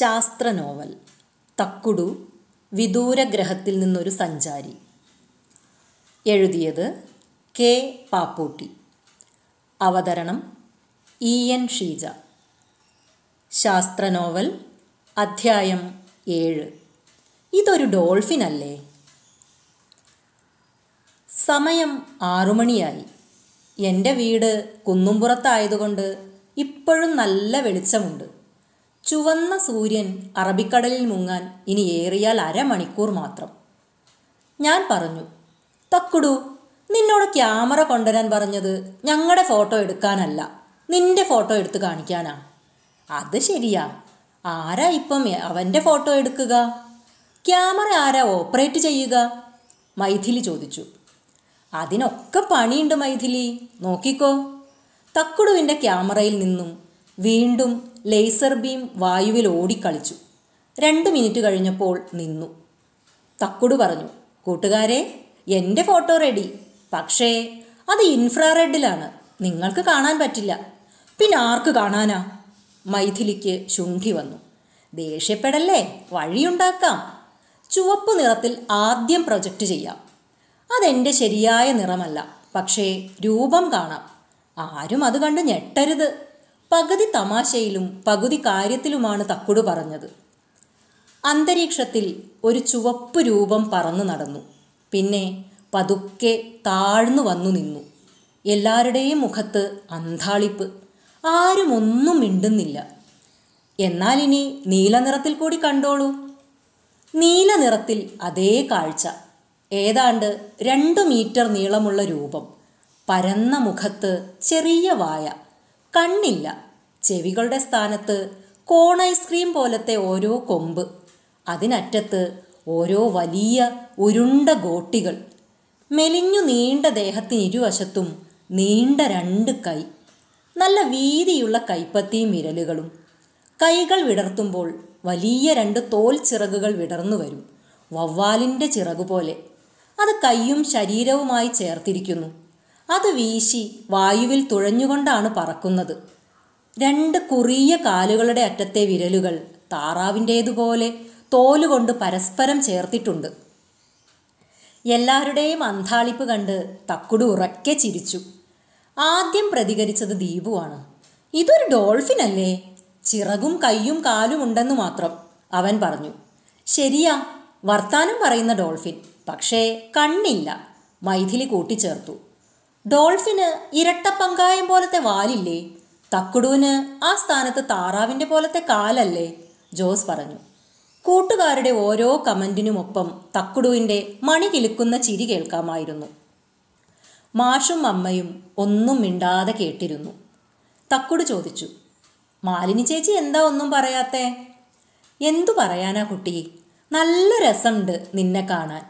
ശാസ്ത്ര നോവൽ തക്കുടു വിദൂരഗ്രഹത്തിൽ നിന്നൊരു സഞ്ചാരി. എഴുതിയത് കെ പാപ്പൂട്ടി. അവതരണം ഇ എൻ ഷീജ. ശാസ്ത്ര നോവൽ അധ്യായം ഏഴ്. ഇതൊരു ഡോൾഫിൻ അല്ലേ സമയം ആറുമണിയായി. എന്റെ വീട് കുന്നുംപുറത്തായതുകൊണ്ട് ഇപ്പോഴും നല്ല വെളിച്ചമുണ്ട്. ചുവന്ന സൂര്യൻ അറബിക്കടലിൽ മുങ്ങാൻ ഇനി ഏറിയാൽ അരമണിക്കൂർ മാത്രം. ഞാൻ പറഞ്ഞു തക്കുടു നിന്നോട് ക്യാമറ കൊണ്ടുവരാൻ പറഞ്ഞത് ഞങ്ങളുടെ ഫോട്ടോ എടുക്കാനല്ല നിന്റെ ഫോട്ടോ എടുത്ത് കാണിക്കാനാ. അത് ശരിയാ. ആരാ ഇപ്പം അവന്റെ ഫോട്ടോ എടുക്കുക? ക്യാമറ ആരാ ഓപ്പറേറ്റ് ചെയ്യുക? മൈഥിലി ചോദിച്ചു. അതിനൊക്കെ പണിയുണ്ട് മൈഥിലി നോക്കിക്കോ. തക്കുടുവിന്റെ ക്യാമറയിൽ നിന്നും വീണ്ടും ലേസർ ബീം വായുവിൽ ഓടിക്കളിച്ചു. രണ്ട് മിനിറ്റ് കഴിഞ്ഞപ്പോൾ നിന്നു. തക്കുടു പറഞ്ഞു കൂട്ടുകാരെ എന്റെ ഫോട്ടോ റെഡി പക്ഷേ അത് ഇൻഫ്രാറെഡിലാണ് നിങ്ങൾക്ക് കാണാൻ പറ്റില്ല. പിന്നെ ആർക്ക് കാണാനാ? മൈഥിലിക്ക് ശുണ്ഠി വന്നു. ദേഷ്യപ്പെടല്ലേ? വഴിയുണ്ടാക്കാം. ചുവപ്പ് നിറത്തിൽ ആദ്യം പ്രൊജക്റ്റ് ചെയ്യാം. അതെന്റെ ശരിയായ നിറമല്ല. പക്ഷേ രൂപം കാണാം. ആരും അത് കണ്ട് ഞെട്ടരുത്. പകുതി തമാശയിലും പകുതി കാര്യത്തിലുമാണ് തക്കുടു പറഞ്ഞത്. അന്തരീക്ഷത്തിൽ ഒരു ചുവപ്പ് രൂപം പറന്നു നടന്നു. പിന്നെ പതുക്കെ താഴ്ന്നു വന്നു നിന്നു. എല്ലാവരുടെയും മുഖത്ത് അന്താളിപ്പ് ആരും ഒന്നും മിണ്ടുന്നില്ല. എന്നാൽ ഇനി നീലനിറത്തിൽ കൂടി കണ്ടോളൂ. നീലനിറത്തിൽ അതേ കാഴ്ച. ഏതാണ്ട് രണ്ട് മീറ്റർ നീളമുള്ള രൂപം. പരന്ന മുഖത്ത് ചെറിയ വായ. കണ്ണില്ല. ചെവികളുടെ സ്ഥാനത്ത് കോൺ ഐസ്ക്രീം പോലത്തെ ഓരോ കൊമ്പ്. അതിനറ്റത്ത് ഓരോ വലിയ ഉരുണ്ട ഗോട്ടികൾ. മെലിഞ്ഞു നീണ്ട ദേഹത്തിന് ഇരുവശത്തും നീണ്ട രണ്ട് കൈ. നല്ല വീതിയുള്ള കൈപ്പത്തിയും വിരലുകളും. കൈകൾ വിടർത്തുമ്പോൾ വലിയ രണ്ട് തോൽ ചിറകുകൾ വിടർന്നു വരും. വവ്വാലിന്റെ ചിറകുപോലെ. അത് കൈയും ശരീരവുമായി ചേർത്തിരിക്കുന്നു. അത് വീശി വായുവിൽ തുഴഞ്ഞുകൊണ്ടാണ് പറക്കുന്നത്. രണ്ട് കുറിയ കാലുകളുടെ അറ്റത്തെ വിരലുകൾ താറാവിന്റേതുപോലെ തോലുകൊണ്ട് പരസ്പരം ചേർത്തിട്ടുണ്ട്. എല്ലാവരുടെയും അന്താളിപ്പ് കണ്ട് തക്കുടു ഉറക്കെ ചിരിച്ചു. ആദ്യം പ്രതികരിച്ചത് ദീപുവാണ് ഇതൊരു ഡോൾഫിൻ അല്ലേ ചിറകും കൈയും കാലും ഉണ്ടെന്ന് മാത്രം അവൻ പറഞ്ഞു. ശരിയാ വർത്താനം പറയുന്ന ഡോൾഫിൻ പക്ഷേ കണ്ണില്ല. മൈഥിലി കൂട്ടിച്ചേർത്തു. ഡോൾഫിന് ഇരട്ട പങ്കായം പോലത്തെ വാലില്ലേ? തക്കുടുവിന് ആ സ്ഥാനത്ത് താറാവിന്റെ പോലത്തെ കാലല്ലേ? ജോസ് പറഞ്ഞു. കൂട്ടുകാരുടെ ഓരോ കമന്റിനുമൊപ്പം തക്കുടുവിന്റെ മണി കിലുക്കുന്ന ചിരി കേൾക്കാമായിരുന്നു. മാഷും അമ്മയും ഒന്നും മിണ്ടാതെ കേട്ടിരുന്നു. തക്കുടു ചോദിച്ചു മാലിനി ചേച്ചി എന്താ ഒന്നും പറയാത്തേ? എന്തു പറയാനാ കുട്ടി? നല്ല രസമുണ്ട് നിന്നെ കാണാൻ.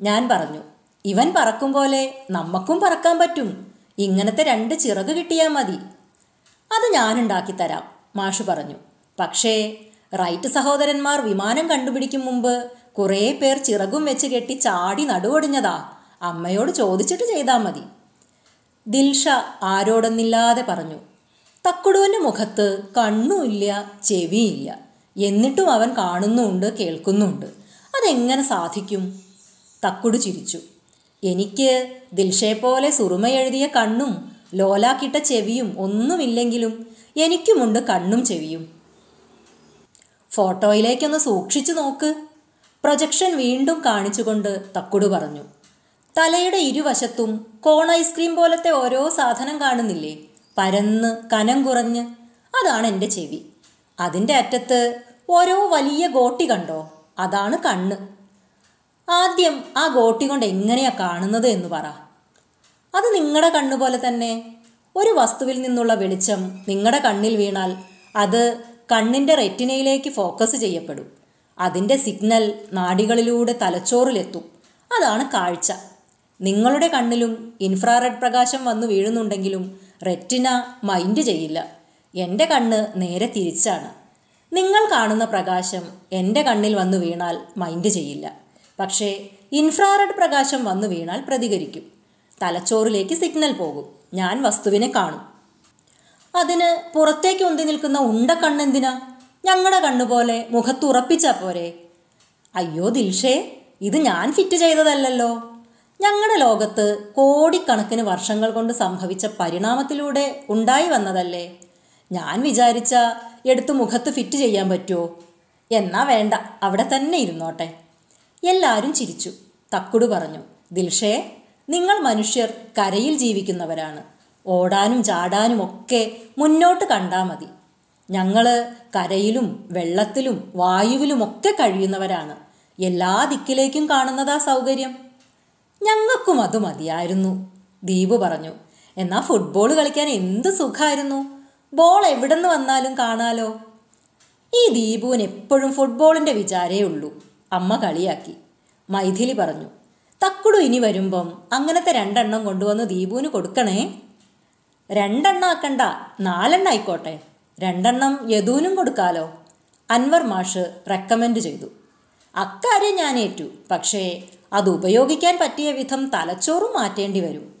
ഞാൻ പറഞ്ഞു ഇവൻ പറക്കും പോലെ നമുക്കും പറക്കാൻ പറ്റും. ഇങ്ങനത്തെ രണ്ട് ചിറക് കിട്ടിയാൽ മതി. അത് ഞാനുണ്ടാക്കി തരാം മാഷു പറഞ്ഞു. പക്ഷേ റൈറ്റ് സഹോദരന്മാർ വിമാനം കണ്ടുപിടിക്കും മുമ്പ് കുറേ പേർ ചിറകും വെച്ച് കെട്ടി ചാടി നടുവൊടിഞ്ഞതാ. അമ്മയോട് ചോദിച്ചിട്ട് ചെയ്താൽ മതി. ദിൽഷ ആരോടൊന്നില്ലാതെ പറഞ്ഞു. തക്കുടുവിന്റെ മുഖത്ത് കണ്ണുമില്ല ചെവിയില്ല. എന്നിട്ടും അവൻ കാണുന്നുമുണ്ട് കേൾക്കുന്നുമുണ്ട് അതെങ്ങനെ സാധിക്കും? തക്കുടു ചിരിച്ചു. എനിക്ക് ദിൽഷയെപ്പോലെ സുറുമ എഴുതിയ കണ്ണും ലോലാക്കിട്ട ചെവിയും ഒന്നുമില്ലെങ്കിലും എനിക്കുമുണ്ട് കണ്ണും ചെവിയും. ഫോട്ടോയിലേക്കൊന്ന് സൂക്ഷിച്ചു നോക്ക്. പ്രൊജക്ഷൻ വീണ്ടും കാണിച്ചുകൊണ്ട് തക്കുടു പറഞ്ഞു. തലയുടെ ഇരുവശത്തും കോൺ ഐസ്ക്രീം പോലത്തെ ഓരോ സാധനം കാണുന്നില്ലേ? പരന്ന് കനം കുറഞ്ഞ്. അതാണ് എന്റെ ചെവി. അതിന്റെ അറ്റത്ത് ഓരോ വലിയ ഗോട്ടി കണ്ടോ? അതാണ് കണ്ണ്. ആദ്യം ആ ഗോട്ടി കൊണ്ട് എങ്ങനെയാ കാണുന്നത് എന്ന് പറ. അത് നിങ്ങളുടെ കണ്ണു പോലെ തന്നെ. ഒരു വസ്തുവിൽ നിന്നുള്ള വെളിച്ചം നിങ്ങളുടെ കണ്ണിൽ വീണാൽ അത് കണ്ണിന്റെ റെറ്റിനയിലേക്ക് ഫോക്കസ് ചെയ്യപ്പെടും. അതിന്റെ സിഗ്നൽ നാടികളിലൂടെ തലച്ചോറിലെത്തും. അതാണ് കാഴ്ച. നിങ്ങളുടെ കണ്ണിലും ഇൻഫ്രാറെഡ് പ്രകാശം വന്നു വീഴുന്നുണ്ടെങ്കിലും റെറ്റിന മൈൻഡ് ചെയ്യില്ല. എന്റെ കണ്ണ് നേരെ തിരിച്ചാണ്. നിങ്ങൾ കാണുന്ന പ്രകാശം എന്റെ കണ്ണിൽ വന്നു വീണാൽ മൈൻഡ് ചെയ്യില്ല. പക്ഷേ ഇൻഫ്രാറെഡ് പ്രകാശം വന്നു വീണാൽ പ്രതികരിക്കും. തലച്ചോറിലേക്ക് സിഗ്നൽ പോകും. ഞാൻ വസ്തുവിനെ കാണും. അതിന് പുറത്തേക്ക് ഉന്തി നിൽക്കുന്ന ഉണ്ട കണ്ണെന്തിനാ? ഞങ്ങളുടെ കണ്ണുപോലെ മുഖത്ത് ഉറപ്പിച്ചാ പോരെ. അയ്യോ ദിൽഷേ ഇത് ഞാൻ ഫിറ്റ് ചെയ്തതല്ലല്ലോ. ഞങ്ങളുടെ ലോകത്ത് കോടിക്കണക്കിന് വർഷങ്ങൾ കൊണ്ട് സംഭവിച്ച പരിണാമത്തിലൂടെ ഉണ്ടായി വന്നതല്ലേ? ഞാൻ വിചാരിച്ച എടുത്ത് മുഖത്ത് ഫിറ്റ് ചെയ്യാൻ പറ്റുമോ എന്നാ വേണ്ട അവിടെ തന്നെ ഇരുന്നോട്ടെ. എല്ലാവരും ചിരിച്ചു. തക്കുടു പറഞ്ഞു ദിൽഷേ നിങ്ങൾ മനുഷ്യർ കരയിൽ ജീവിക്കുന്നവരാണ്. ഓടാനും ചാടാനും ഒക്കെ മുന്നോട്ട് കണ്ടാൽ മതി. ഞങ്ങൾ കരയിലും വെള്ളത്തിലും വായുവിലുമൊക്കെ കഴിയുന്നവരാണ്. എല്ലാ ദിക്കിലേക്കും കാണുന്നതാ സൗകര്യം. ഞങ്ങൾക്കും അത് മതിയായിരുന്നു ദീപു പറഞ്ഞു. എന്നാൽ ഫുട്ബോൾ കളിക്കാൻ എന്ത് സുഖമായിരുന്നു ബോൾ എവിടെ നിന്ന് വന്നാലും കാണാലോ. ഈ ദീപുവിന് എപ്പോഴും ഫുട്ബോളിന്റെ വിചാരേ ഉള്ളൂ. അമ്മ കളിയാക്കി. മൈഥിലി പറഞ്ഞു തക്കുടു ഇനി വരുമ്പം അങ്ങനത്തെ രണ്ടെണ്ണം കൊണ്ടുവന്ന് ദീപുവിന് കൊടുക്കണേ? രണ്ടെണ്ണം ആക്കണ്ട നാലെണ്ണം ആയിക്കോട്ടെ. രണ്ടെണ്ണം യദൂനും കൊടുക്കാലോ അൻവർ മാഷ് റെക്കമെൻഡ് ചെയ്തു. അക്കാര്യം ഞാൻ ഏറ്റു പക്ഷേ അത് ഉപയോഗിക്കാൻ പറ്റിയ വിധം തലച്ചോറും മാറ്റേണ്ടി വരും.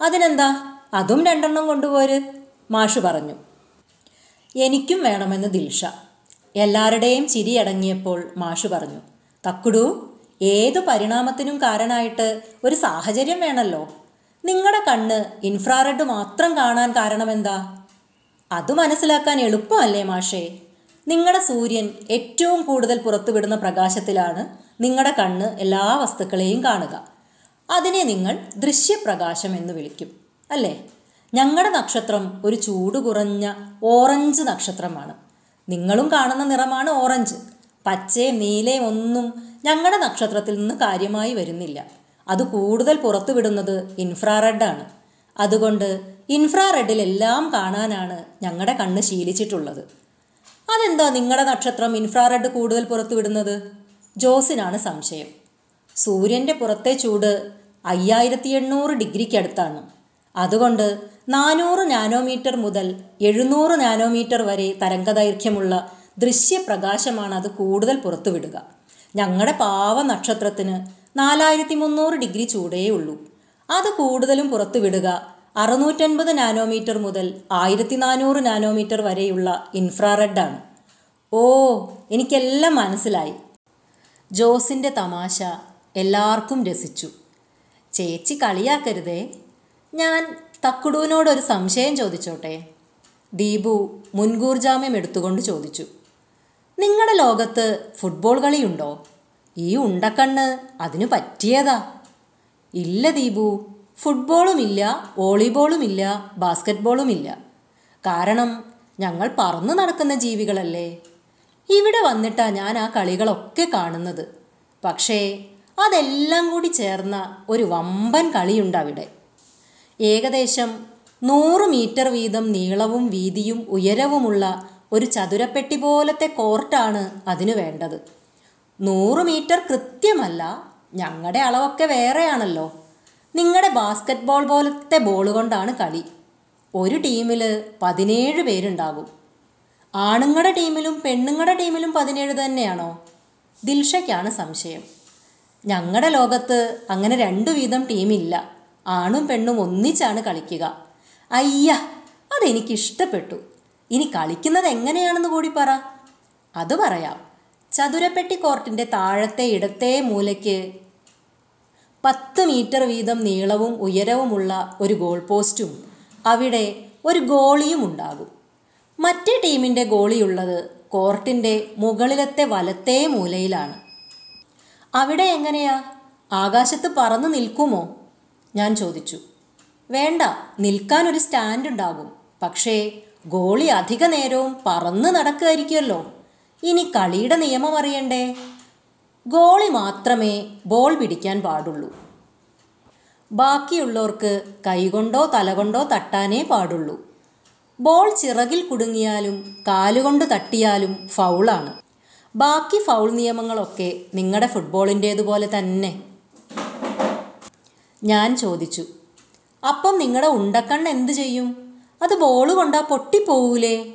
അതിനെന്താ? അതും രണ്ടെണ്ണം കൊണ്ടുപോര് മാഷ് പറഞ്ഞു. എനിക്കും വേണമെന്ന് ദിൽഷ. എല്ലാവരുടെയും ചിരിയടങ്ങിയപ്പോൾ മാഷ് പറഞ്ഞു തക്കുടു ഏതു പരിണാമത്തിനും കാരണമായിട്ട് ഒരു സാഹചര്യം വേണമല്ലോ നിങ്ങളുടെ കണ്ണ് ഇൻഫ്രാറെഡ് മാത്രം കാണാൻ കാരണമെന്താ? അത് മനസ്സിലാക്കാൻ എളുപ്പമല്ലേ മാഷേ? നിങ്ങളുടെ സൂര്യൻ ഏറ്റവും കൂടുതൽ പുറത്തുവിടുന്ന പ്രകാശത്തിലാണ് നിങ്ങളുടെ കണ്ണ് എല്ലാ വസ്തുക്കളെയും കാണുക. അതിനെ നിങ്ങൾ ദൃശ്യപ്രകാശം എന്ന് വിളിക്കും അല്ലേ? ഞങ്ങളുടെ നക്ഷത്രം ഒരു ചൂട് കുറഞ്ഞ ഓറഞ്ച് നക്ഷത്രമാണ്. നിങ്ങളും കാണുന്ന നിറമാണ് ഓറഞ്ച്. പച്ചയും നീലയും ഒന്നും ഞങ്ങളുടെ നക്ഷത്രത്തിൽ നിന്ന് കാര്യമായി വരുന്നില്ല. അത് കൂടുതൽ പുറത്തുവിടുന്നത് ഇൻഫ്രാറെഡാണ് അതുകൊണ്ട് ഇൻഫ്രാറെഡിലെല്ലാം കാണാനാണ് ഞങ്ങളുടെ കണ്ണ് ശീലിച്ചിട്ടുള്ളത്. അതെന്താ നിങ്ങളുടെ നക്ഷത്രം ഇൻഫ്രാറെഡ് കൂടുതൽ പുറത്തുവിടുന്നത്? ജോസിനാണ് സംശയം. സൂര്യന്റെ പുറത്തെ ചൂട് അയ്യായിരത്തി എണ്ണൂറ് ഡിഗ്രിക്കടുത്താണ് അതുകൊണ്ട് നാനൂറ് നാനോമീറ്റർ മുതൽ എഴുന്നൂറ് നാനോമീറ്റർ വരെ തരംഗദൈർഘ്യമുള്ള ദൃശ്യപ്രകാശമാണ് അത് കൂടുതൽ പുറത്തുവിടുക. ഞങ്ങളുടെ പാവ നക്ഷത്രത്തിന് നാലായിരത്തി മുന്നൂറ് ഡിഗ്രി ചൂടേ ഉള്ളൂ അത് കൂടുതലും പുറത്തുവിടുക അറുന്നൂറ്റൻപത് നാനോമീറ്റർ മുതൽ ആയിരത്തി നാനൂറ് നാനോമീറ്റർ വരെയുള്ള ഇൻഫ്രാറെഡാണ്. ഓ എനിക്കെല്ലാം മനസ്സിലായി. ജോസിന്റെ തമാശ എല്ലാവർക്കും രസിച്ചു. ചേച്ചി കളിയാക്കരുതേ. ഞാൻ തക്കുടുവിനോടൊരു സംശയം ചോദിച്ചോട്ടെ? ദീപു മുൻകൂർ ജാമ്യം എടുത്തുകൊണ്ട് ചോദിച്ചു. നിങ്ങളുടെ ലോകത്ത് ഫുട്ബോൾ കളിയുണ്ടോ? ഈ ഉണ്ടക്കണ്ണ് അതിനു പറ്റിയതാ. ഇല്ല ദീപു ഫുട്ബോളുമില്ല വോളിബോളുമില്ല ബാസ്ക്കറ്റ്ബോളുമില്ല കാരണം ഞങ്ങൾ പറന്നു നടക്കുന്ന ജീവികളല്ലേ. ഇവിടെ വന്നിട്ടാ ഞാൻ ആ കളികളൊക്കെ കാണുന്നത്. പക്ഷേ അതെല്ലാം കൂടി ചേർന്ന ഒരു വമ്പൻ കളിയുണ്ട് അവിടെ ഏകദേശം നൂറ് മീറ്റർ വീതം നീളവും വീതിയും ഉയരവുമുള്ള ഒരു ചതുരപ്പെട്ടി പോലത്തെ കോർട്ടാണ് അതിനു വേണ്ടത്. നൂറ് മീറ്റർ കൃത്യമല്ല ഞങ്ങളുടെ അളവൊക്കെ വേറെയാണല്ലോ. നിങ്ങളുടെ ബാസ്ക്കറ്റ് ബോൾ പോലത്തെ ബോൾ കൊണ്ടാണ് കളി. ഒരു ടീമിൽ പതിനേഴ് പേരുണ്ടാകും. ആണുങ്ങളുടെ ടീമിലും പെണ്ണുങ്ങളുടെ ടീമിലും പതിനേഴ് തന്നെയാണോ? ദിൽഷയ്ക്കാണ് സംശയം. ഞങ്ങളുടെ ലോകത്ത് അങ്ങനെ രണ്ടു വീതം ടീമില്ല. ആണും പെണ്ണും ഒന്നിച്ചാണ് കളിക്കുക. അയ്യ അതെനിക്കിഷ്ടപ്പെട്ടു. ഇനി കളിക്കുന്നത് എങ്ങനെയാണെന്ന് കൂടി പറ. അത് പറയാം. ചതുരപ്പെട്ടി കോർട്ടിന്റെ താഴത്തെ ഇടത്തെ മൂലയ്ക്ക് പത്ത് മീറ്റർ വീതം നീളവും ഉയരവുമുള്ള ഒരു ഗോൾ പോസ്റ്റും അവിടെ ഒരു ഗോളിയും ഉണ്ടാകും. മറ്റേ ടീമിന്റെ ഗോളിയുള്ളത് കോർട്ടിന്റെ മുകളിലത്തെ വലത്തെ മൂലയിലാണ്. അവിടെ എങ്ങനെയാ? ആകാശത്ത് പറന്ന് നിൽക്കുമോ? ഞാൻ ചോദിച്ചു. വേണ്ട നിൽക്കാൻ ഒരു സ്റ്റാൻഡ് ഉണ്ടാകും പക്ഷേ ഗോളി അധിക നേരവും പറന്ന് നടക്കുമായിരിക്കുമല്ലോ ഇനി കളിയുടെ നിയമം അറിയണ്ടേ? ഗോളി മാത്രമേ ബോൾ പിടിക്കാൻ പാടുള്ളൂ. ബാക്കിയുള്ളവർക്ക് കൈകൊണ്ടോ തലകൊണ്ടോ തട്ടാനേ പാടുള്ളൂ. ബോൾ ചിറകിൽ കുടുങ്ങിയാലും കാലുകൊണ്ട് തട്ടിയാലും ഫൗളാണ്. ബാക്കി ഫൗൾ നിയമങ്ങളൊക്കെ നിങ്ങളുടെ ഫുട്ബോളിന്റേതുപോലെ തന്നെ. ഞാൻ ചോദിച്ചു അപ്പം നിങ്ങളുടെ ഉണ്ടക്കണ്ണ് എന്ത് ചെയ്യും? അത് ബോൾ കൊണ്ടാ പൊട്ടിപ്പോവൂലേ?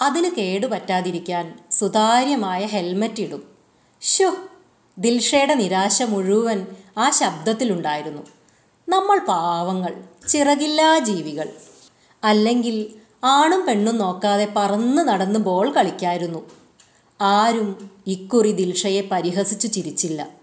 അതിന് കേടുപറ്റാതിരിക്കാൻ സുതാര്യമായ ഹെൽമറ്റ് ഇടും. ഷോ ദിൽഷയുടെ നിരാശ മുഴുവൻ ആ ശബ്ദത്തിലുണ്ടായിരുന്നു. നമ്മൾ പാവങ്ങൾ ചിറകില്ലാ ജീവികൾ. അല്ലെങ്കിൽ ആണും പെണ്ണും നോക്കാതെ പറന്ന് നടന്ന് ബോൾ കളിക്കായിരുന്നു. ആരും ഇക്കുറി ദിൽഷയെ പരിഹസിച്ചു ചിരിച്ചില്ല.